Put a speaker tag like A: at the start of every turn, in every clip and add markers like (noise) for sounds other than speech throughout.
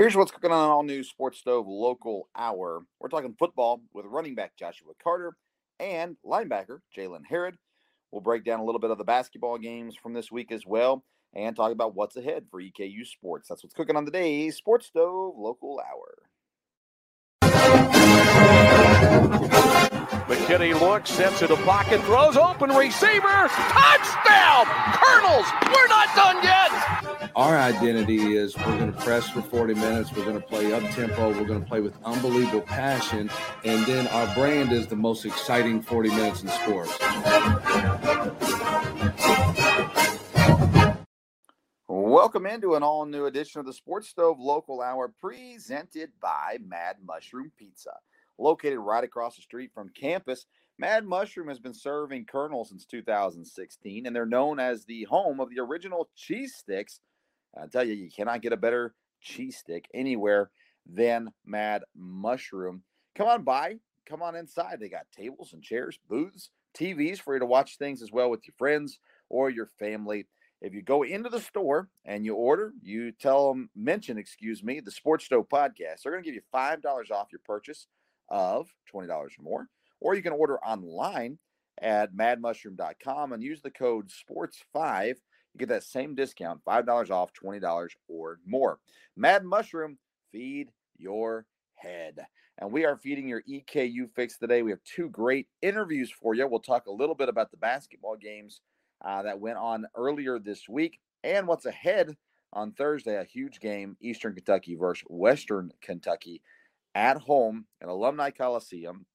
A: Here's what's cooking on all new Sports Stove local hour. We're talking football with running back Joshua Carter and linebacker Jaylen Herrud. We'll break down a little bit of the basketball games from this week as well and talk about what's ahead for EKU sports. That's what's cooking on the day Sports Stove local hour.
B: McKinney looks, steps into pocket, throws open receiver, touchdown! Colonels, we're not done yet.
C: Our identity is we're going to press for 40 minutes, we're going to play up tempo, we're going to play with unbelievable passion, and then our brand is the most exciting 40 minutes in sports.
A: Welcome into an all new edition of the Sports Stove Local Hour presented by Mad Mushroom Pizza. Located right across the street from campus, Mad Mushroom has been serving Colonel since 2016, and they're known as the home of the original cheese sticks. I tell you, you cannot get a better cheese stick anywhere than Mad Mushroom. Come on by, come on inside. They got tables and chairs, booths, TVs for you to watch things as well with your friends or your family. If you go into the store and you order, you tell them, mention, excuse me, the Sports Stove podcast. They're going to give you $5 off your purchase of $20 or more. Or you can order online at madmushroom.com and use the code SPORTS5. You get that same discount, $5 off, $20 or more. Mad Mushroom, feed your head. And we are feeding your EKU fix today. We have two great interviews for you. We'll talk a little bit about the basketball games uh, that went on earlier this week and what's ahead on Thursday. A huge game, Eastern Kentucky versus Western Kentucky at home at Alumni Coliseum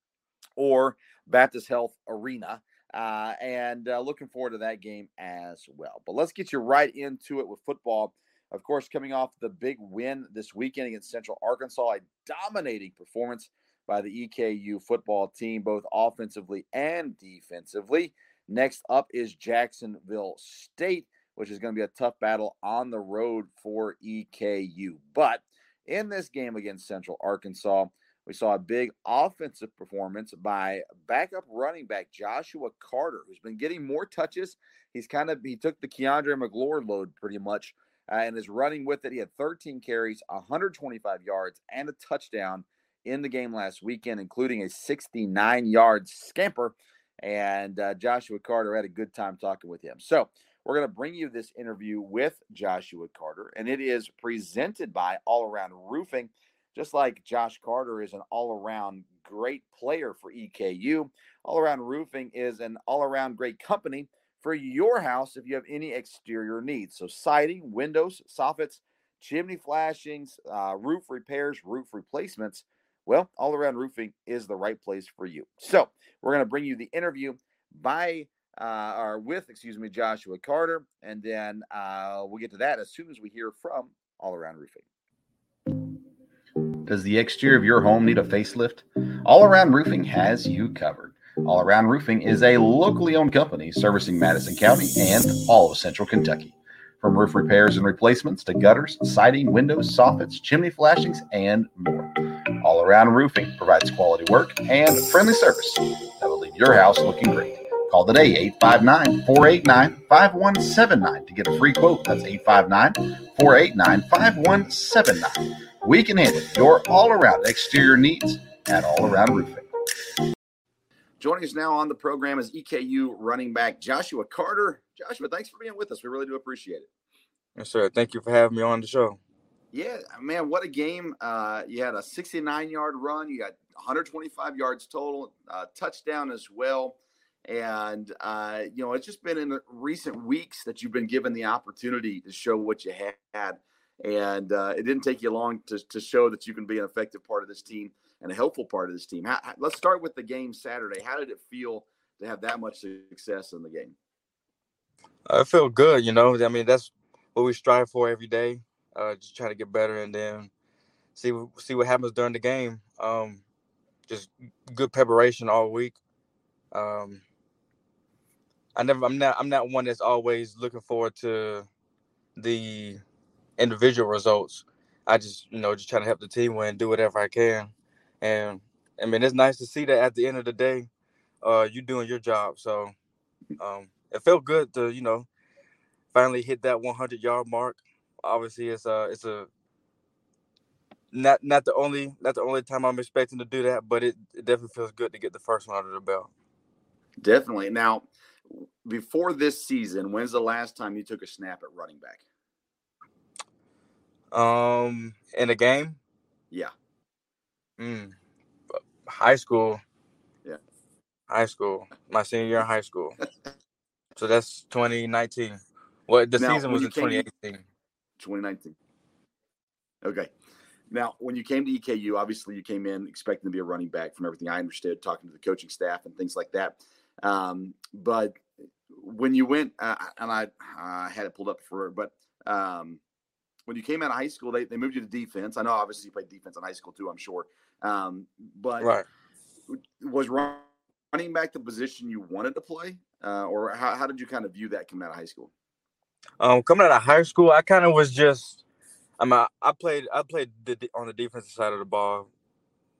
A: or Baptist Health Arena. Uh, and uh, looking forward to that game as well. But let's get you right into it with football. Of course, coming off the big win this weekend against Central Arkansas, a dominating performance by the EKU football team, both offensively and defensively. Next up is Jacksonville State, which is going to be a tough battle on the road for EKU. But in this game against Central Arkansas, we saw a big offensive performance by backup running back Joshua Carter, who's been getting more touches. He's kind of he took the Keandre McLaurin load pretty much uh, and is running with it. He had 13 carries, 125 yards, and a touchdown in the game last weekend, including a 69 yard scamper and uh, Joshua Carter had a good time talking with him. So we're going to bring you this interview with Joshua Carter, and it is presented by All Around Roofing. Just like Josh Carter is an all around great player for EKU, All Around Roofing is an all around great company for your house if you have any exterior needs. So, siding, windows, soffits, chimney flashings, uh, roof repairs, roof replacements. Well, all around roofing is the right place for you. So, we're going to bring you the interview by uh, or with, excuse me, Joshua Carter, and then uh, we'll get to that as soon as we hear from All Around Roofing. Does the exterior of your home need a facelift? All Around Roofing has you covered. All Around Roofing is a locally owned company servicing Madison County and all of Central Kentucky. From roof repairs and replacements to gutters, siding, windows, soffits, chimney flashings, and more. All Around Roofing provides quality work and friendly service that will leave your house looking great. Call today 859 489 5179 to get a free quote. That's 859 489 5179. We can handle your all around exterior needs at All Around Roofing. Joining us now on the program is EKU running back Joshua Carter. Joshua, thanks for being with us. We really do appreciate it.
D: Yes, sir. Thank you for having me on the show.
A: Yeah, man, what a game. Uh, you had a 69 yard run, you got 125 yards total, uh, touchdown as well. And, uh, you know, it's just been in recent weeks that you've been given the opportunity to show what you had. And uh, it didn't take you long to, to show that you can be an effective part of this team and a helpful part of this team. How, let's start with the game Saturday. How did it feel to have that much success in the game?
D: I feel good. You know, I mean, that's what we strive for every day. Uh, just try to get better and then see see what happens during the game. Um, just good preparation all week. Um, I never, I'm not, I'm not one that's always looking forward to the individual results. I just, you know, just trying to help the team win, do whatever I can. And I mean, it's nice to see that at the end of the day, uh, you doing your job. So um, it felt good to, you know, finally hit that 100 yard mark. Obviously, it's a, it's a not not the only not the only time I'm expecting to do that, but it, it definitely feels good to get the first one under the belt.
A: Definitely. Now, before this season, when's the last time you took a snap at running back?
D: Um, in a game?
A: Yeah.
D: Mm. High school.
A: Yeah.
D: High school. My senior year in high school. (laughs) so that's 2019. Well, the
A: now,
D: season was in 2018.
A: 2019. Okay. Now, when you came to EKU, obviously you came in expecting to be a running back from everything I understood, talking to the coaching staff and things like that. Um, but when you went, uh, and I uh, had it pulled up for, but um, when you came out of high school, they, they moved you to defense. I know obviously you played defense in high school too, I'm sure. Um, but
D: right.
A: was running back the position you wanted to play, uh, or how, how did you kind of view that coming out of high school?
D: Um, coming out of high school, I kind of was just. I mean, I played. I played the, on the defensive side of the ball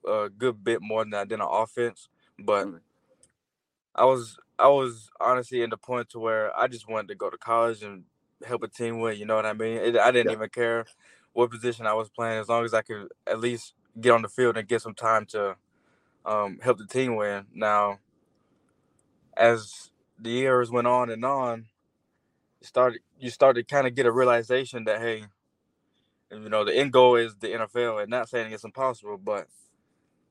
D: a good bit more than I did on offense, but mm-hmm. I was I was honestly in the point to where I just wanted to go to college and help a team win. You know what I mean? It, I didn't yeah. even care what position I was playing as long as I could at least get on the field and get some time to um, help the team win. Now, as the years went on and on, you started you started kind of get a realization that hey, you know the end goal is the NFL, and not saying it's impossible, but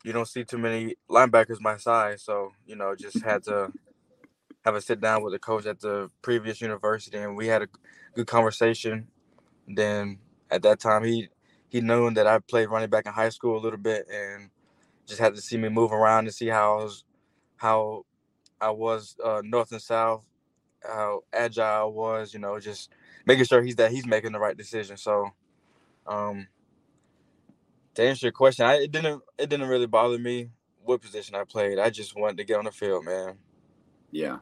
D: you don't see too many linebackers my size, so you know just had to have a sit down with the coach at the previous university, and we had a good conversation. Then at that time, he he knew that I played running back in high school a little bit, and just had to see me move around and see how I was, how I was uh, north and south, how agile I was, you know, just making sure he's that he's making the right decision. So, um, to answer your question, I, it didn't it didn't really bother me what position I played. I just wanted to get on the field, man.
A: Yeah.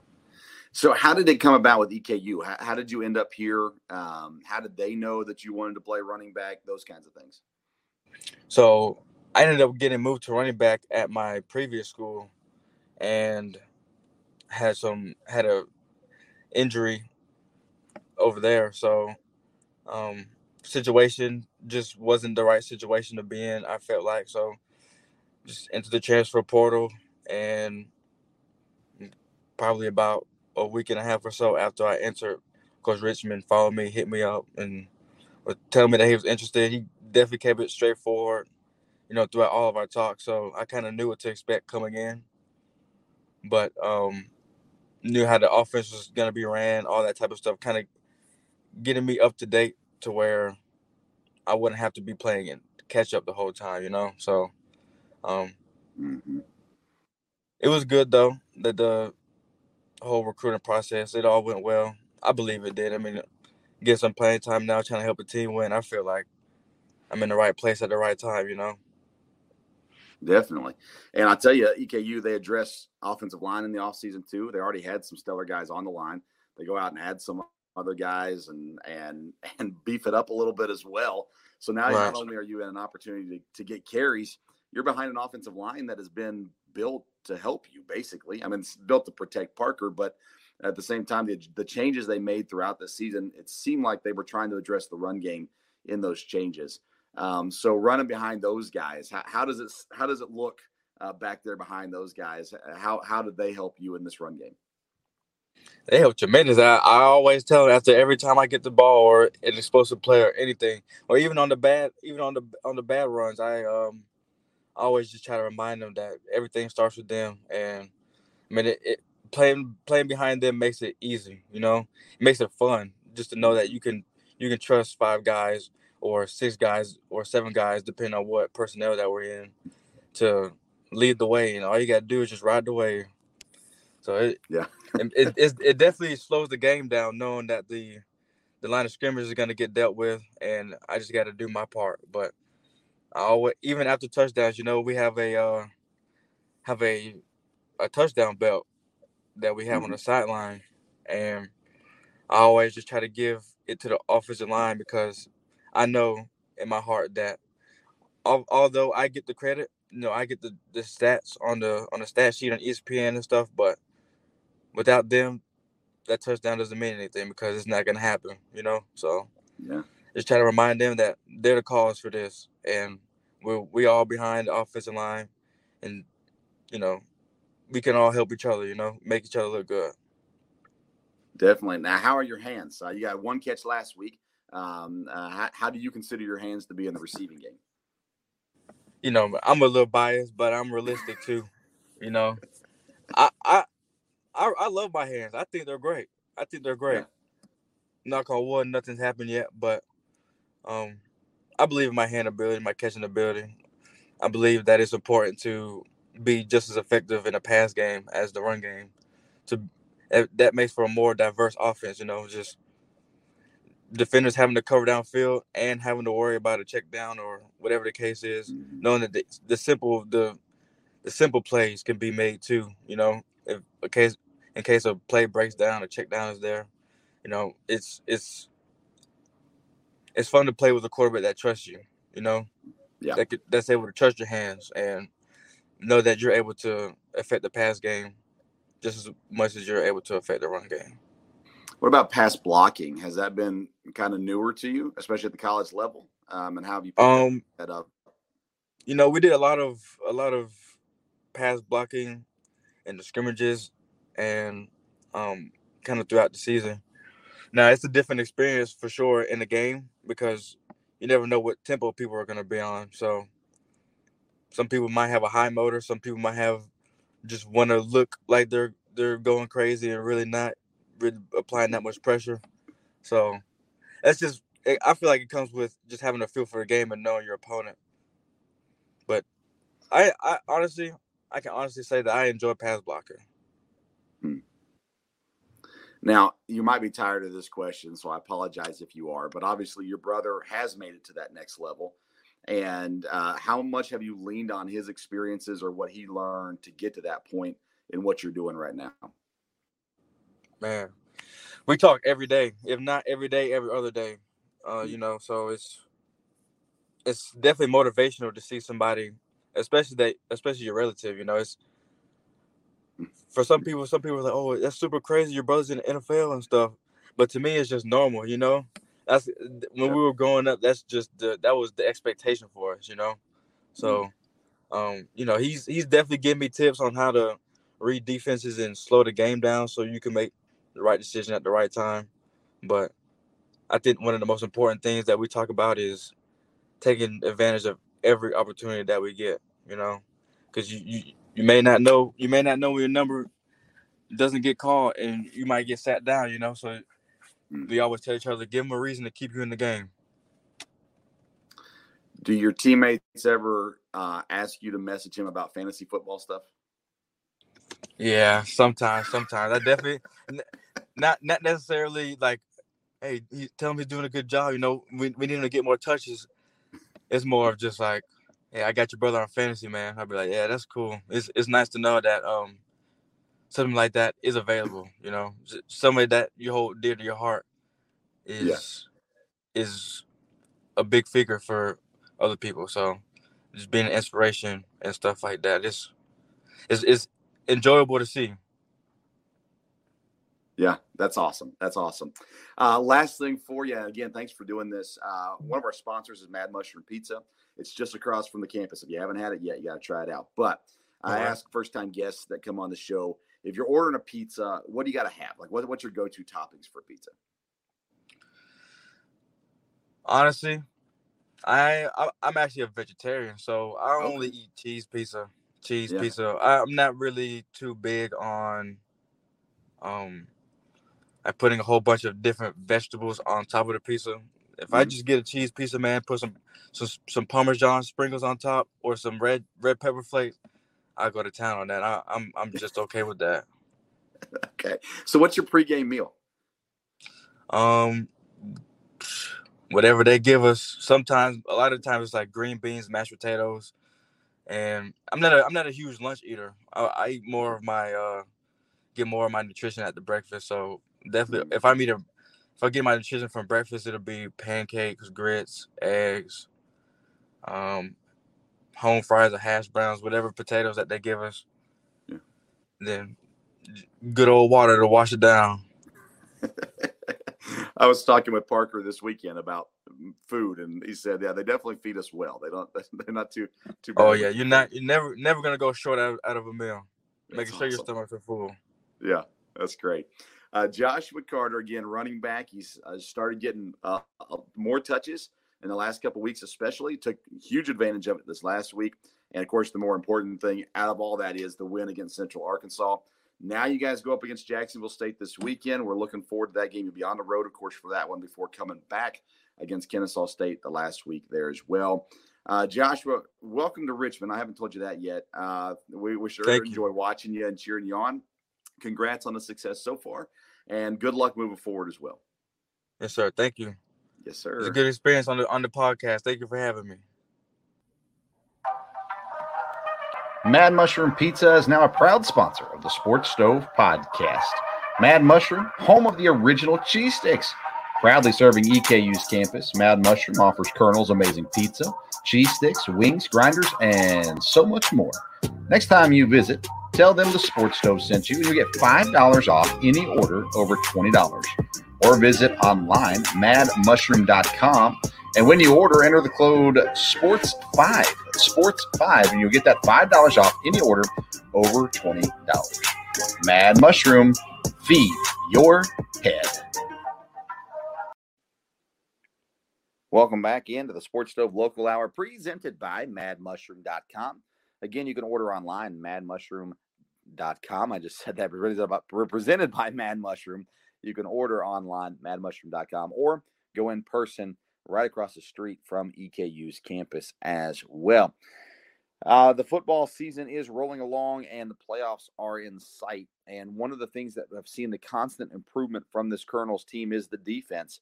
A: So, how did it come about with EKU? How, how did you end up here? Um, how did they know that you wanted to play running back? Those kinds of things.
D: So, I ended up getting moved to running back at my previous school, and had some had a injury over there. So, um, situation just wasn't the right situation to be in. I felt like so, just into the transfer portal, and probably about a week and a half or so after I entered, Coach Richmond followed me, hit me up, and was telling me that he was interested. He definitely kept it straightforward, you know, throughout all of our talks. So I kind of knew what to expect coming in, but um, knew how the offense was going to be ran, all that type of stuff, kind of getting me up to date to where I wouldn't have to be playing and catch up the whole time, you know. So, um,
A: mm-hmm.
D: it was good though that the whole recruiting process. It all went well. I believe it did. I mean, get some playing time now, trying to help a team win. I feel like I'm in the right place at the right time. You know.
A: Definitely. And I tell you, EKU, they address offensive line in the offseason too. They already had some stellar guys on the line. They go out and add some other guys and and (laughs) and beef it up a little bit as well. So now
D: Right.
A: not only are you in an opportunity to, to get carries, you're behind an offensive line that has been built to help you, basically. I mean, it's built to protect Parker, but at the same time, the, the changes they made throughout the season, it seemed like they were trying to address the run game in those changes. Um, so running behind those guys, how, how does it how does it look uh, back there behind those guys? How how did they help you in this run game?
D: They help tremendous. I, I always tell them after every time I get the ball or an explosive play or anything, or even on the bad, even on the on the bad runs, I um always just try to remind them that everything starts with them. And I mean, it, it playing playing behind them makes it easy. You know, it makes it fun just to know that you can you can trust five guys or six guys or seven guys, depending on what personnel that we're in, to lead the way. And all you got to do is just ride the wave. So it
A: yeah,
D: it, it, it definitely slows the game down, knowing that the the line of scrimmage is going to get dealt with, and I just got to do my part. But I always, even after touchdowns, you know, we have a uh, have a a touchdown belt that we have on the sideline, and I always just try to give it to the offensive line because I know in my heart that al- although I get the credit, you know, I get the, the stats on the on the stat sheet on ESPN and stuff, but without them, that touchdown doesn't mean anything because it's not gonna happen, you know. So
A: yeah,
D: just try to remind them that they're the cause for this, and we're we all behind the offensive line, and you know, we can all help each other, you know, make each other look good.
A: definitely. Now, how are your hands? Uh, you got one catch last week. Um, uh, how, how do you consider your hands to be in the receiving game?
D: you know, I'm a little biased, but I'm realistic too. You know, I I I, I love my hands. I think they're great. I think they're great. Knock on wood, nothing's happened yet, but um, I believe in my hand ability, my catching ability. I believe that it's important to be just as effective in a pass game as the run game. To that- makes for a more diverse offense. You know, just defenders having to cover downfield and having to worry about a check down or whatever the case is, knowing that the, the simple the the simple plays can be made too. You know, if a case in case a play breaks down, a check down is there. You know, it's it's it's fun to play with a quarterback that trusts you. You know,
A: yeah,
D: that could, that's able to trust your hands and know that you're able to affect the pass game just as much as you're able to affect the run game.
A: What about pass blocking? Has that been kind of newer to you, especially at the college level? Um, and how have you picked
D: Um,
A: that up?
D: you know, we did a lot of a lot of pass blocking and the scrimmages and um kind of throughout the season. Now it's a different experience for sure in the game because you never know what tempo people are gonna be on. So some people might have a high motor, some people might have just want to look like they're they're going crazy and really not really applying that much pressure. So that's just I I feel like it comes with just having a feel for the game and knowing your opponent. But I, I honestly, I can honestly say that I enjoy pass blocking.
A: Now, you might be tired of this question, so I apologize if you are, but obviously your brother has made it to that next level. And uh, how much have you leaned on his experiences or what he learned to get to that point in what you're doing right now?
D: Man, we talk every day, if not every day, every other day. Uh, you know, so it's it's definitely motivational to see somebody, especially that, especially your relative. You know, it's for some people. Some people are like, "Oh, that's super crazy. Your brother's in the NFL and stuff," but to me, it's just normal. You know, that's when we were growing up. That's just the that was the expectation for us. You know, so um, you know, he's he's definitely giving me tips on how to read defenses and slow the game down so you can make the right decision at the right time. But I think one of the most important things that we talk about is taking advantage of every opportunity that we get, you know, because you, you you may not know you may not know when your number doesn't get called and you might get sat down, you know. So we always tell each other, give them a reason to keep you in the game.
A: Do your teammates ever uh, ask you to message him about fantasy football stuff?
D: Yeah, sometimes, sometimes I definitely not not necessarily like, hey, he, tell him he's doing a good job. You know, we we need him to get more touches. It's more of just like, hey, I got your brother on fantasy, man. I'll be like, yeah, that's cool. It's it's nice to know that um something like that is available. You know, somebody that you hold dear to your heart is is a big figure for other people. So just being an inspiration and stuff like that. It's it's, it's enjoyable to see.
A: Yeah, that's awesome. That's awesome. Uh, last thing for you, again, thanks for doing this. Uh, one of our sponsors is Mad Mushroom Pizza. It's just across from the campus. If you haven't had it yet, you got to try it out. But I
D: Alright.
A: ask first time guests that come on the show if you're ordering a pizza, what do you got to have? Like, what, what's your go to toppings for pizza?
D: Honestly, I, I I'm actually a vegetarian, so I only eat cheese pizza. Cheese
A: Yeah.
D: pizza. I, I'm not really too big on um like putting a whole bunch of different vegetables on top of the pizza. If I
A: Mhm.
D: just get a cheese pizza, man, put some some some Parmesan sprinkles on top or some red red pepper flakes, I go to town on that. I, I'm I'm just okay with that. (laughs)
A: Okay. So, what's your pregame meal?
D: Um, whatever they give us. Sometimes, a lot of times, it's like green beans, mashed potatoes, and I'm not a I'm not a huge lunch eater. I, I eat more of my uh get more of my nutrition at the breakfast. So definitely, if I eat a if I get my nutrition from breakfast, it'll be pancakes, grits, eggs, um, home fries or hash browns, whatever potatoes that they give us.
A: Yeah.
D: Then good old water to wash it down. (laughs)
A: I was talking with Parker this weekend about food, and he said, "Yeah, they definitely feed us well. They don't. (laughs) They're not too too." Bad.
D: Oh
A: yeah,
D: you're not you're never never gonna go short out, out of a meal.
A: That's
D: Making sure your stomachs are full.
A: Yeah, that's great. Uh, Joshua Carter again, running back. He's uh, started getting uh, uh, more touches in the last couple weeks, especially. Took huge advantage of it this last week, and of course, the more important thing out of all that is the win against Central Arkansas. Now you guys go up against Jacksonville State this weekend. We're looking forward to that game. You'll be on the road, of course, for that one before coming back against Kennesaw State the last week there as well. Uh, Joshua, welcome to Richmond. I haven't told you that yet. Uh, we, we sure
D: Thank you.
A: enjoy watching you and cheering you on. Congrats on the success so far, and good luck moving forward as well.
D: Yes, sir. Thank you.
A: Yes, sir.
D: It's a good experience on the on the podcast. Thank you for having me.
E: Mad Mushroom Pizza is now a proud sponsor of the Sports Stove podcast. Mad Mushroom, home of the original cheese sticks. Proudly serving EKU's campus, Mad Mushroom offers Colonel's amazing pizza, cheese sticks, wings, grinders, and so much more. Next time you visit, tell them the Sports Stove sent you, and you get $5 off any order over $20. Or visit online, madmushroom.com, and when you order, enter the code SPORTS5, SPORTS5, and you'll get that $5 off any order over $20. Mad Mushroom, feed your head.
A: Welcome back into the Sports Stove Local Hour presented by madmushroom.com. Again, you can order online, madmushroom.com. I just (laughs) said that represented by- represented by Mad Mushroom. You can order online, madmushroom.com, or go in person right across the street from EKU's campus as well. Uh, the football season is rolling along and the playoffs are in sight. And one of the things that I've seen the constant improvement from this Colonels team is the defense.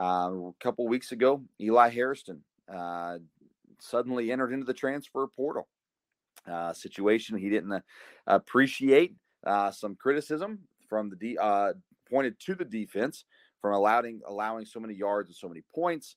A: Uh, a couple weeks ago, Eli Harrison uh, suddenly entered into the transfer portal uh, situation. He didn't uh, appreciate uh, some criticism from the uh, pointed to the defense from allowing allowing so many yards and so many points.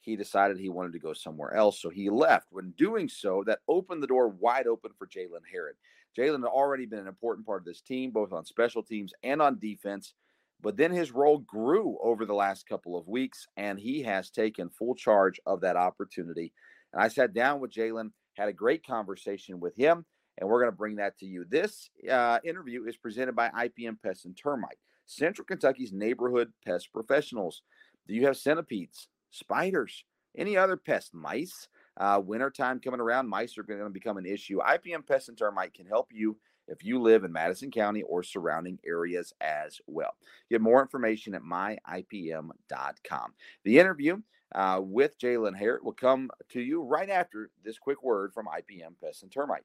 A: He decided he wanted to go somewhere else, so he left. When doing so, that opened the door wide open for Jaylen Herrud. Jaylen had already been an important part of this team, both on special teams and on defense. But then his role grew over the last couple of weeks, and he has taken full charge of that opportunity. And I sat down with Jaylen, had a great conversation with him, and we're going to bring that to you. This uh, interview is presented by IPM Pest and Termite, Central Kentucky's neighborhood pest professionals. Do you have centipedes, spiders, any other pests, mice? Uh, wintertime coming around, mice are going to become an issue. IPM Pest and Termite can help you if you live in Madison County or surrounding areas as well. Get more information at myipm.com. The interview uh, with Jaylen Herrud will come to you right after this quick word from IPM Pest and Termite.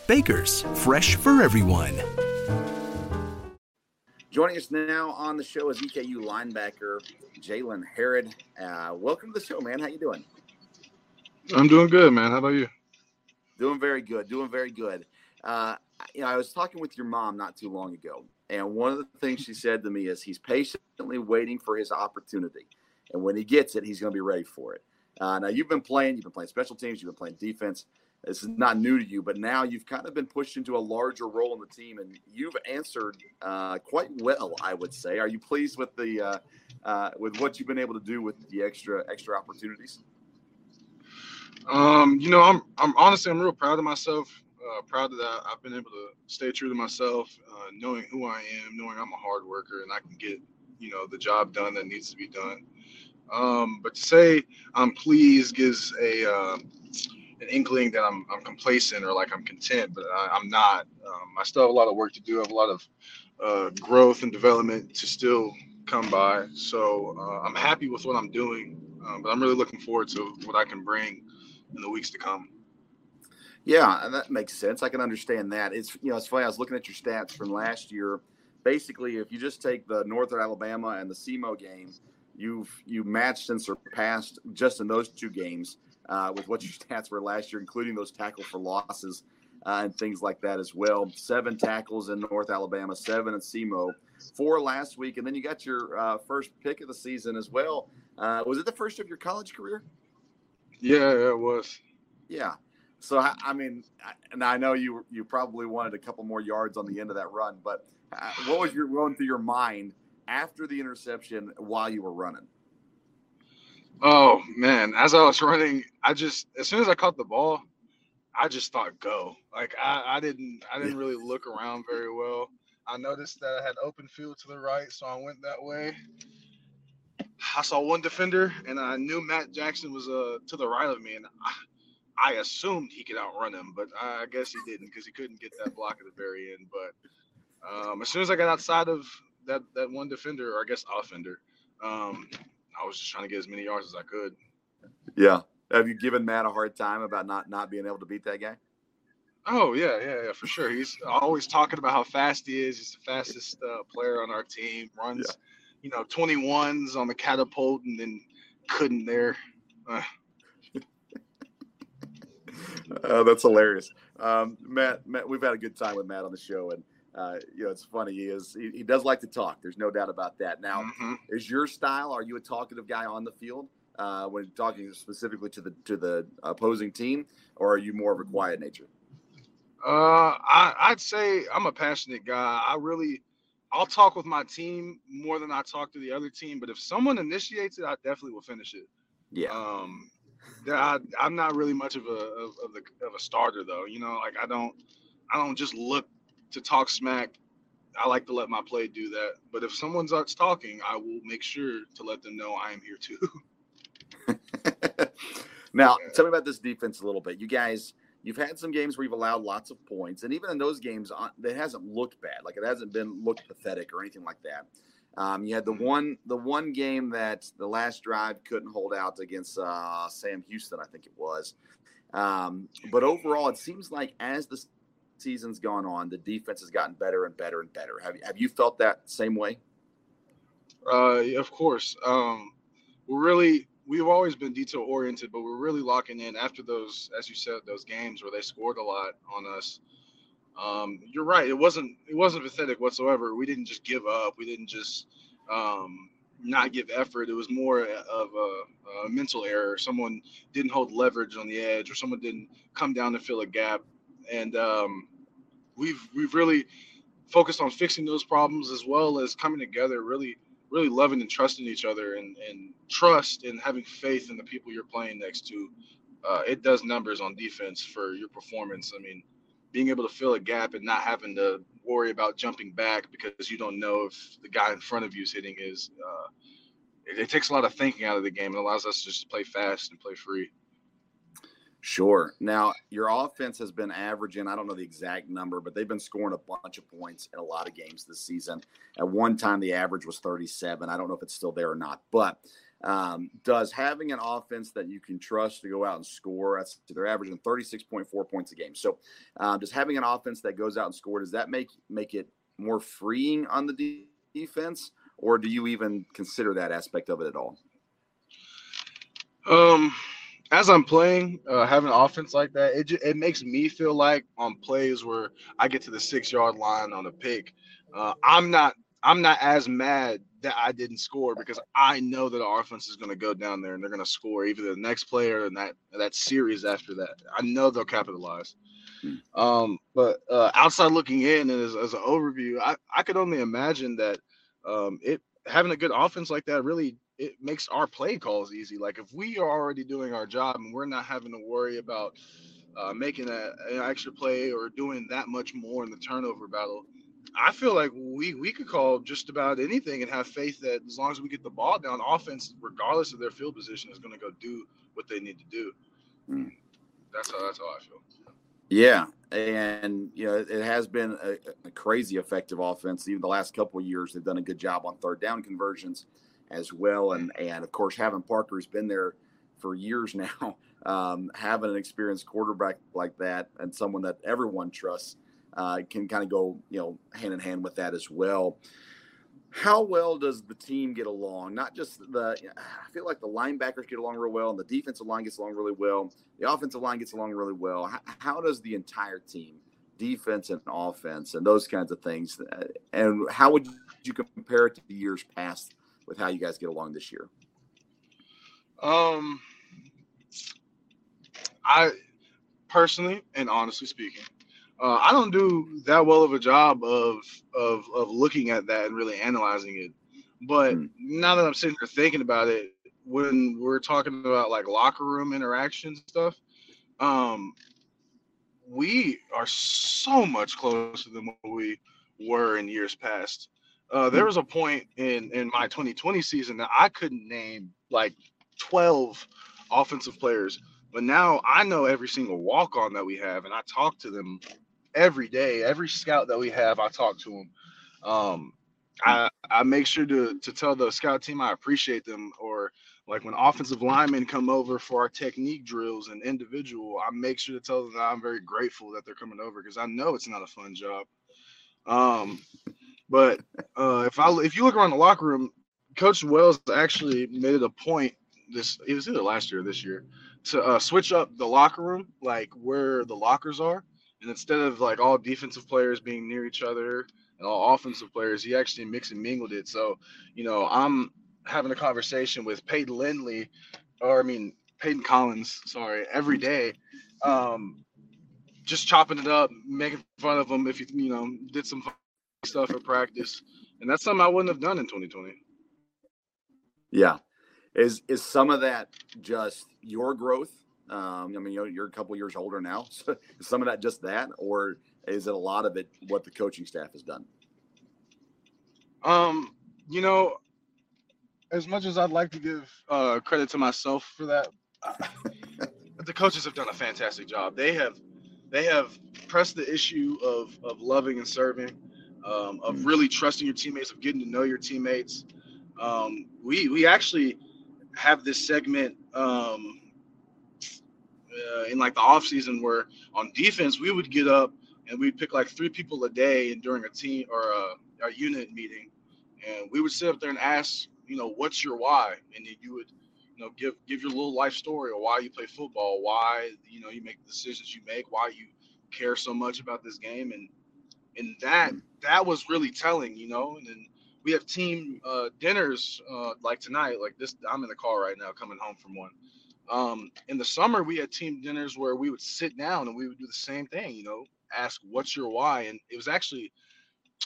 F: Baker's, fresh for everyone.
A: Joining us now on the show is EKU linebacker Jaylen Herrud. Uh, welcome to the show, man. How you doing?
G: I'm doing good, man. How about you?
A: Doing very good. Doing very good. Uh, you know, I was talking with your mom not too long ago, and one of the things she said to me is he's patiently waiting for his opportunity, and when he gets it, he's going to be ready for it. Uh, now, you've been playing. You've been playing special teams. You've been playing defense this is not new to you, but now you've kind of been pushed into a larger role in the team, and you've answered uh, quite well, I would say. Are you pleased with the uh, uh, with what you've been able to do with the extra extra opportunities?
G: Um, you know, I'm I'm honestly I'm real proud of myself. Uh, proud that I've been able to stay true to myself, uh, knowing who I am, knowing I'm a hard worker, and I can get you know the job done that needs to be done. Um, but to say I'm pleased gives a uh, an inkling that I'm, I'm complacent or like I'm content, but I, am not. Um, I still have a lot of work to do. I have a lot of uh, growth and development to still come by. So uh, I'm happy with what I'm doing, um, but I'm really looking forward to what I can bring in the weeks to come.
A: Yeah, that makes sense. I can understand that. It's you know it's funny. I was looking at your stats from last year. Basically, if you just take the Northern Alabama and the SEMO game, you've you matched and surpassed just in those two games uh, with what your (laughs) stats were last year, including those tackle for losses uh, and things like that as well. Seven tackles in North Alabama, seven at SEMO, four last week, and then you got your uh, first pick of the season as well. Uh, was it the first of your college career?
G: Yeah, it was.
A: Yeah. So I mean, and I know you you probably wanted a couple more yards on the end of that run, but uh, what was your going through your mind after the interception while you were running?
G: Oh man, as I was running, I just as soon as I caught the ball, I just thought go. Like I, I didn't I didn't really look around very well. I noticed that I had open field to the right, so I went that way. I saw one defender, and I knew Matt Jackson was uh to the right of me, and I, I assumed he could outrun him, but I guess he didn't because he couldn't get that block at the very end. But um, as soon as I got outside of that that one defender, or I guess offender, um, I was just trying to get as many yards as I could.
A: Yeah. Have you given Matt a hard time about not not being able to beat that guy?
G: Oh yeah, yeah, yeah, for sure. He's always talking about how fast he is. He's the fastest uh, player on our team. Runs, yeah. you know, twenty ones on the catapult, and then couldn't there. Uh. (laughs)
A: uh, that's hilarious, um, Matt, Matt. We've had a good time with Matt on the show, and uh, you know, it's funny. He is he, he, does like to talk. There's no doubt about that. Now, mm-hmm. is your style? Are you a talkative guy on the field uh, when talking specifically to the to the opposing team, or are you more of a quiet nature?
G: Uh, I, would say I'm a passionate guy. I really, I'll talk with my team more than I talk to the other team. But if someone initiates it, I definitely will finish it.
A: Yeah.
G: Um, I, am not really much of a of, of, the, of a starter though. You know, like I don't I don't just look to talk smack, I like to let my play do that. But if someone starts talking, I will make sure to let them know I am here too. (laughs) (laughs)
A: now, yeah. tell me about this defense a little bit. You guys, you've had some games where you've allowed lots of points, and even in those games, uh, it hasn't looked bad. Like it hasn't been looked pathetic or anything like that. Um, you had the mm-hmm. one the one game that the last drive couldn't hold out against uh, Sam Houston, I think it was. Um, but overall, it seems like as the season's gone on, the defense has gotten better and better and better. Have you, have you felt that same way?
G: Uh, of course. Um, we're really we've always been detail oriented, but we're really locking in after those, as you said, those games where they scored a lot on us. Um, you're right. It wasn't it wasn't pathetic whatsoever. We didn't just give up. We didn't just um, not give effort. It was more of a, a mental error. Someone didn't hold leverage on the edge, or someone didn't come down to fill a gap. And um, we've we've really focused on fixing those problems as well as coming together, really really loving and trusting each other, and and trust and having faith in the people you're playing next to. Uh, it does numbers on defense for your performance. I mean, being able to fill a gap and not having to worry about jumping back because you don't know if the guy in front of you is hitting is uh, it, it, takes a lot of thinking out of the game and allows us to just play fast and play free
A: sure now your offense has been averaging i don't know the exact number but they've been scoring a bunch of points in a lot of games this season at one time the average was 37 i don't know if it's still there or not but um, does having an offense that you can trust to go out and score, that's they're averaging 36.4 points a game. So, um, does having an offense that goes out and score, does that make make it more freeing on the de- defense, or do you even consider that aspect of it at all?
G: Um, as I'm playing, uh, having an offense like that, it it makes me feel like on plays where I get to the six yard line on a pick, uh, I'm not I'm not as mad that I didn't score because I know that our offense is going to go down there and they're going to score either the next player and that that series after that. I know they'll capitalize. Hmm. Um, but uh, outside looking in and as, as, an overview, I, I could only imagine that um, it having a good offense like that really it makes our play calls easy. Like if we are already doing our job and we're not having to worry about uh, making a, an extra play or doing that much more in the turnover battle I feel like we we could call just about anything and have faith that as long as we get the ball down, offense, regardless of their field position, is going to go do what they need to do. Mm. That's how that's how I feel.
A: Yeah, and you know it has been a, a crazy effective offense. Even the last couple of years, they've done a good job on third down conversions as well, and and of course having Parker who's been there for years (laughs) now, um, having an experienced quarterback like that and someone that everyone trusts uh, can kind of go, you know, hand in hand with that as well. How well does the team get along? Not just the, I feel like the linebackers get along real well, and the defensive line gets along really well. The offensive line gets along really well. How, how does the entire team, defense and offense, and those kinds of things, uh, and how would you compare it to the years past with how you guys get along this year?
G: Um, I personally and honestly speaking, uh, I don't do that well of a job of of of looking at that and really analyzing it. But mm. now that I'm sitting here thinking about it, when we're talking about like locker room interactions stuff, um, we are so much closer than what we were in years past. Uh, there hmm. was a point in in my 2020 season that I couldn't name like 12 offensive players, but now I know every single walk on that we have, and I talk to them every day. Every scout that we have, I talk to them. Um, I I make sure to to tell the scout team I appreciate them, or like when offensive linemen come over for our technique drills and individual, I make sure to tell them that I'm very grateful that they're coming over because I know it's not a fun job. Um, but uh, if I if you look around the locker room, Coach Wells actually made it a point this it was either last year or this year to uh, switch up the locker room, like where the lockers are. And instead of like all defensive players being near each other and all offensive players, he actually mixed and mingled it. So, you know, I'm having a conversation with Peyton Lindley, or I mean Peyton Collins, sorry, every day, um, just chopping it up, making fun of him if you you know did some stuff at practice, and that's something I wouldn't have done in 2020.
A: Yeah, is is some of that just your growth um, I mean, you're, you're a couple years older now. (laughs) So is some of that just that, or is it a lot of it what the coaching staff has done?
G: Um, you know, as much as I'd like to give uh, credit to myself for that, (laughs) the coaches have done a fantastic job. They have they have pressed the issue of of loving and serving, um, of mm. really trusting your teammates, of getting to know your teammates. Um, we we actually have this segment um, uh, in like the off season where on defense we would get up and we'd pick like three people a day and during a team or a, a unit meeting, and we would sit up there and ask, you know, what's your why, and then you would, you know, give give your little life story or why you play football, why you know you make the decisions you make, why you care so much about this game, and and that that was really telling, you know. And then we have team uh, dinners uh, like tonight, like this. I'm in the car right now, coming home from one. Um, in the summer, we had team dinners where we would sit down and we would do the same thing, you know, ask what's your why, and it was actually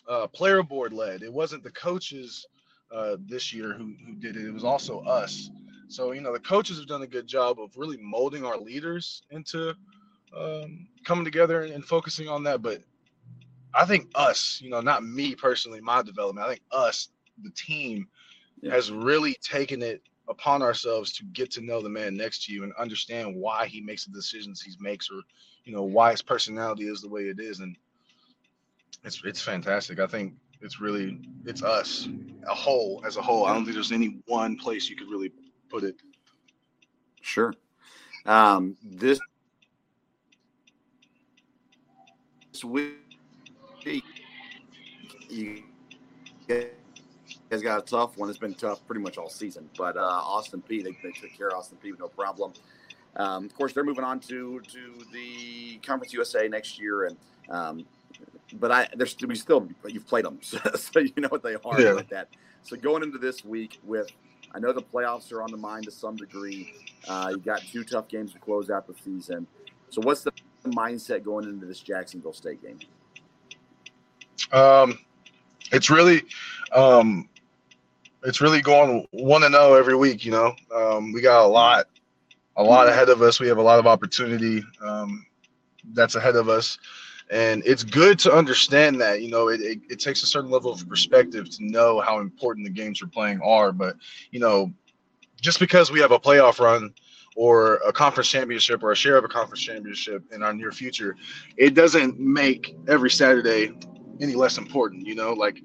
G: uh, player board led. It wasn't the coaches uh, this year who who did it. It was also us. So you know, the coaches have done a good job of really molding our leaders into um, coming together and, and focusing on that. But I think us, you know, not me personally, my development. I think us, the team, has really taken it upon ourselves to get to know the man next to you and understand why he makes the decisions he makes, or you know, why his personality is the way it is, and it's it's fantastic. I think it's really it's us a whole as a whole. I don't think there's any one place you could really put it.
A: Sure. Um, this this week, you guys got a tough one. It's been tough pretty much all season. But uh, Austin Peay, they, they took care of Austin Peay with no problem. Um, of course, they're moving on to to the Conference USA next year, and um, but I there's we still you've played them, (laughs) so, so you know what they are
G: Yeah.
A: like that. So going into this week with, I know the playoffs are on the mind to some degree. Uh, you got two tough games to close out the season. So what's the mindset going into this Jacksonville State game?
G: Um, it's really, um, it's really going one and zero every week. You know, um, we got a lot, a lot ahead of us. We have a lot of opportunity um, that's ahead of us, and it's good to understand that. You know, it, it it takes a certain level of perspective to know how important the games we're playing are. But you know, just because we have a playoff run or a conference championship or a share of a conference championship in our near future, it doesn't make every Saturday any less important. You know, like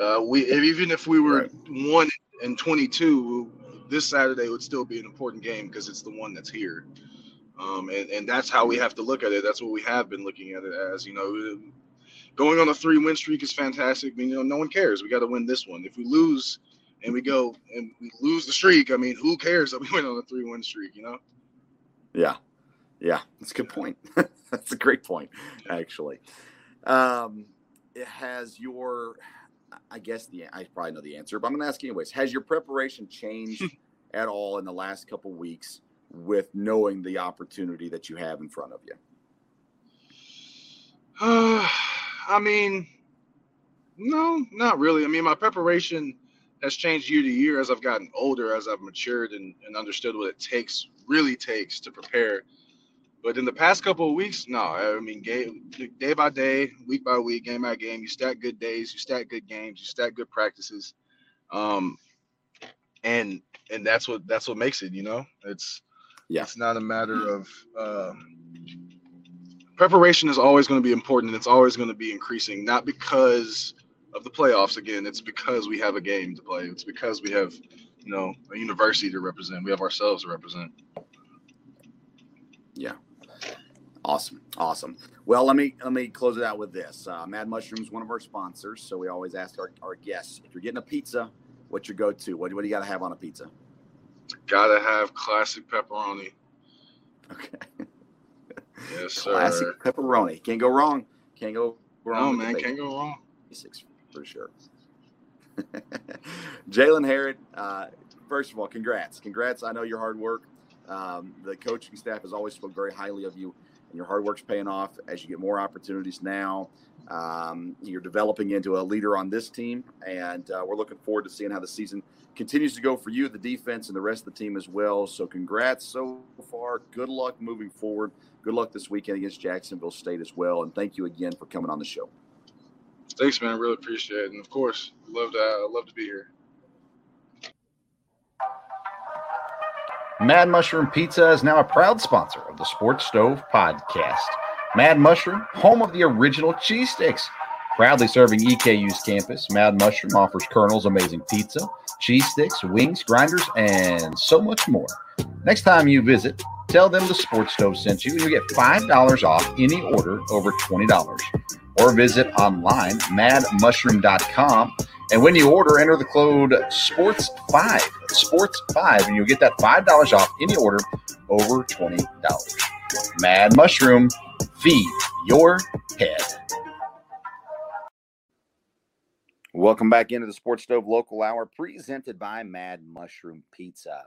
G: uh, we even if we were one and twenty-two, this Saturday would still be an important game because it's the one that's here. Um, and, and that's how we have to look at it. That's what we have been looking at it as. You know, going on a three-win streak is fantastic. I mean, you know, no one cares. We got to win this one. If we lose and we go and we lose the streak, I mean, who cares that we (laughs) went on a three-win streak? You know.
A: Yeah, yeah, that's a good point. (laughs) that's a great point, actually. Um, has your, I guess the I probably know the answer, but I'm going to ask you anyways. Has your preparation changed (laughs) at all in the last couple weeks with knowing the opportunity that you have in front of you?
G: Uh, (sighs) I mean, no, not really. I mean, my preparation has changed year to year as I've gotten older, as I've matured and, and understood what it takes, really takes to prepare. But in the past couple of weeks, no. I mean, game, day by day, week by week, game by game, you stack good days, you stack good games, you stack good practices, um, and and that's what that's what makes it. You know, it's
A: yeah.
G: it's not a matter of um, preparation is always going to be important and it's always going to be increasing not because of the playoffs again it's because we have a game to play it's because we have you know a university to represent we have ourselves to represent
A: Yeah. Awesome. Awesome. Well, let me let me close it out with this. Uh, Mad Mushrooms, one of our sponsors, so we always ask our, our guests if you're getting a pizza, what's your go-to? What, what do you got to have on a pizza?
G: gotta have classic pepperoni
A: Okay.
G: yes (laughs) sir
A: Classic pepperoni. Can't go wrong. Can't go wrong.
G: no man can't go wrong
A: Basics for sure. (laughs) Jaylen Herrud, uh, first of all, congrats. Congrats. I know your hard work. Um, the coaching staff has always spoke very highly of you, and your hard work's paying off as you get more opportunities now. Um, you're developing into a leader on this team, and uh, we're looking forward to seeing how the season continues to go for you, the defense, and the rest of the team as well. So, congrats so far. Good luck moving forward. Good luck this weekend against Jacksonville State as well. And thank you again for coming on the show.
G: thanks man really appreciate it and of course love to uh, love to be here
E: Mad Mushroom Pizza is now a proud sponsor of the Sports Stove podcast. Mad Mushroom, home of the original cheese sticks. Proudly serving EKU's campus, Mad Mushroom offers Colonel's amazing pizza, cheese sticks, wings, grinders, and so much more. Next time you visit, tell them the Sports Stove sent you, and you get $5 off any order over $20. Or visit online, madmushroom.com, and when you order, enter the code SPORTS5, SPORTS5, and you'll get that $5 off any order over $20. Mad Mushroom, Feed your head.
A: Welcome back into the Sports Stove Local Hour presented by Mad Mushroom Pizza.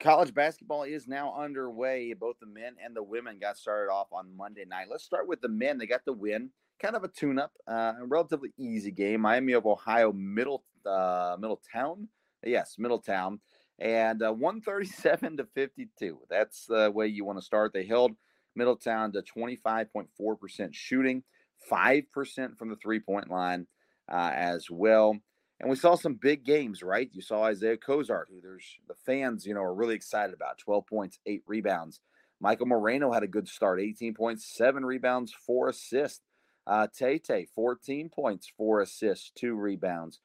A: College basketball is now underway. Both the men and the women got started off on Monday night. Let's start with the men. They got the win, kind of a tune-up, uh, a relatively easy game. Miami of Ohio, Middle uh, Middletown, yes, Middletown, and uh, 137 to 52. That's the way you want to start. They held Middletown to 25.4% shooting, five percent from the three-point line uh, as well. And we saw some big games, right? You saw Isaiah Cozart, who there's the fans, you know, are really excited about 12 points, eight rebounds. Michael Moreno had a good start, 18 points, seven rebounds, four assists. Uh, Tate, 14 points, four assists, two rebounds.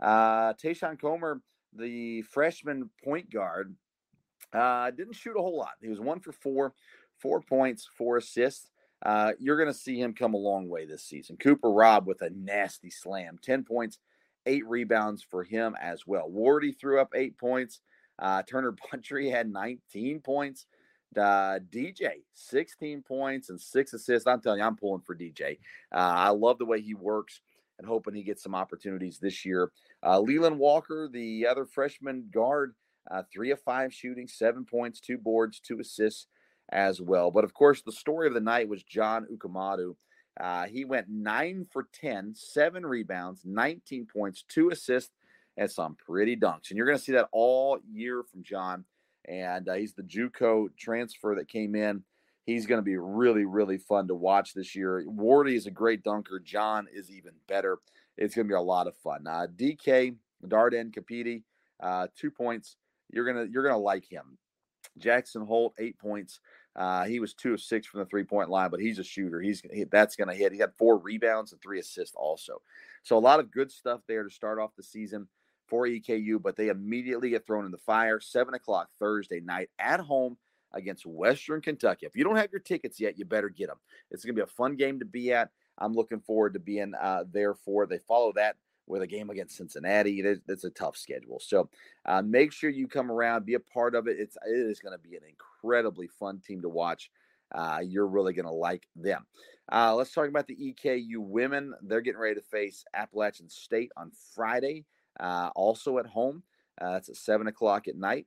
A: Uh, Tayshawn Comer, the freshman point guard, uh, didn't shoot a whole lot. He was one for four, four points, four assists. Uh, you're going to see him come a long way this season. Cooper Robb with a nasty slam, 10 points, eight rebounds for him as well. Wardy threw up eight points. Uh, Turner (laughs) Buttry had 19 points. Uh, DJ, 16 points and six assists. I'm telling you, I'm pulling for DJ. Uh, I love the way he works and hoping he gets some opportunities this year. Uh, Leland Walker, the other freshman guard, uh, three of five shooting, seven points, two boards, two assists as well. But of course, the story of the night was John Ukamadu. Uh, he went nine for 10, seven rebounds, 19 points, two assists, and some pretty dunks. And you're going to see that all year from John. And uh, he's the Juco transfer that came in. He's going to be really, really fun to watch this year. Wardy is a great dunker. John is even better. It's going to be a lot of fun. Uh, DK Darden Capiti, uh, two points. You're gonna you're gonna like him. Jackson Holt, eight points. Uh, he was two of six from the three point line, but he's a shooter. He's he, that's going to hit. He had four rebounds and three assists also. So a lot of good stuff there to start off the season for EKU. But they immediately get thrown in the fire. Seven o'clock Thursday night at home against Western Kentucky. If you don't have your tickets yet, you better get them. It's going to be a fun game to be at. I'm looking forward to being uh, there for. They follow that with a game against Cincinnati. It is, a tough schedule. So uh, make sure you come around, be a part of it. It's it is going to be an incredibly fun team to watch. Uh, you're really going to like them. Uh, let's talk about the EKU women. They're getting ready to face Appalachian State on Friday, uh, also at home. Uh, that's at seven o'clock at night.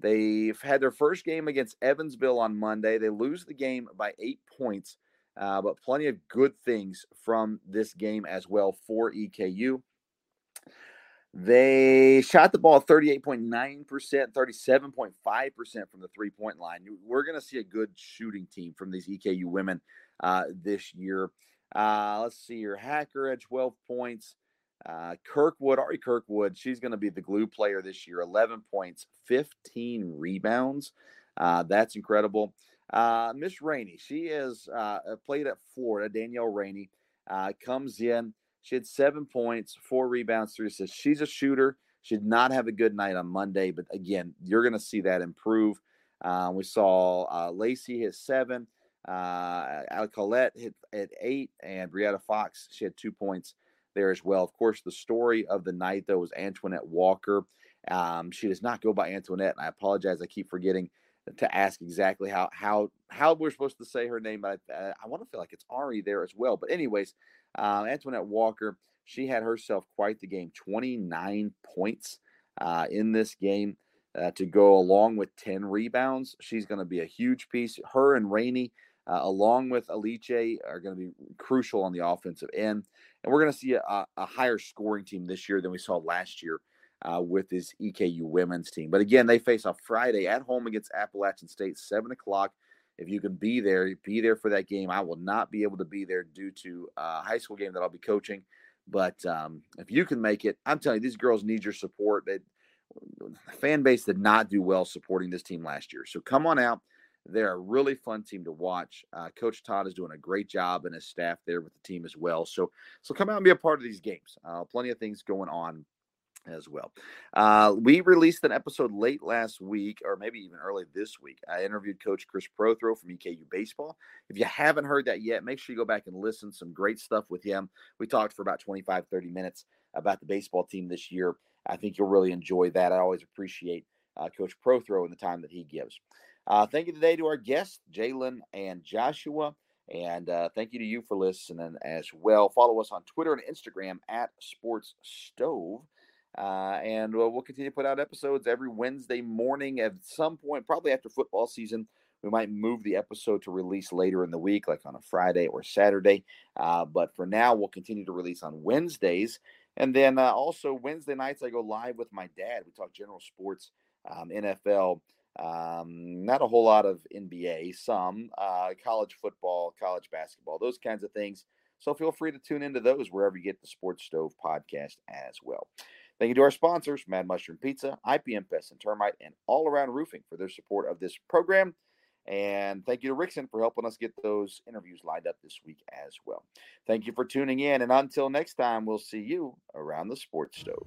A: They've had their first game against Evansville on Monday. They lose the game by eight points, uh, but plenty of good things from this game as well for EKU. They shot the ball 38.9%, 37.5% from the three point line. We're going to see a good shooting team from these EKU women uh, this year. Uh, let's see here. Hacker at 12 points. Uh, Kirkwood, Ari Kirkwood, she's going to be the glue player this year. 11 points, 15 rebounds. Uh, that's incredible. Uh, Miss Rainey, she has uh, played at Florida. Danielle Rainey uh, comes in. She had seven points, four rebounds, three assists. She's a shooter. She did not have a good night on Monday, but again, you're going to see that improve. Uh, we saw uh, Lacey hit seven, uh, hit at eight, and Brietta Fox, she had two points there as well. Of course, the story of the night, though, was Antoinette Walker. Um, she does not go by Antoinette, and I apologize. I keep forgetting to ask exactly how how how we're supposed to say her name. But I, I want to feel like it's Ari there as well. But anyways, uh, Antoinette Walker, she had herself quite the game 29 points uh, in this game uh, to go along with 10 rebounds. She's going to be a huge piece. Her and Rainey, uh, along with Alice, are going to be crucial on the offensive end. And we're going to see a, a, higher scoring team this year than we saw last year. Uh, with this EKU women's team. But again, they face off Friday at home against Appalachian State, 7 o'clock if you can be there, be there for that game. I will not be able to be there due to a high school game that I'll be coaching. But um, if you can make it, I'm telling you, these girls need your support. They, the fan base did not do well supporting this team last year. So come on out. They're a really fun team to watch. Uh, Coach Todd is doing a great job and his staff there with the team as well. So so come out and be a part of these games. Uh, plenty of things going on as well. Uh, we released an episode late last week, or maybe even early this week. I interviewed Coach Chris Prothro from EKU Baseball. If you haven't heard that yet, make sure you go back and listen. Some great stuff with him. We talked for about 25, 30 minutes about the baseball team this year. I think you'll really enjoy that. I always appreciate uh, Coach Prothro and the time that he gives. Uh, thank you today to our guests, Jaylen and Joshua. And uh, thank you to you for listening as well. Follow us on Twitter and Instagram at Sports Stove. Uh, and uh, we'll continue to put out episodes every Wednesday morning at some point, probably after football season. We might move the episode to release later in the week, like on a Friday or Saturday. Uh, but for now, we'll continue to release on Wednesdays. And then uh, also Wednesday nights, I go live with my dad. We talk general sports, um, NFL, um, not a whole lot of NBA, some uh, college football, college basketball, those kinds of things. So feel free to tune into those wherever you get the Sports Stove podcast as well. Thank you to our sponsors, Mad Mushroom Pizza, IPM Pest and Termite, and All Around Roofing for their support of this program. And thank you to Rickson for helping us get those interviews lined up this week as well. Thank you for tuning in. And until next time, we'll see you around the sports stove.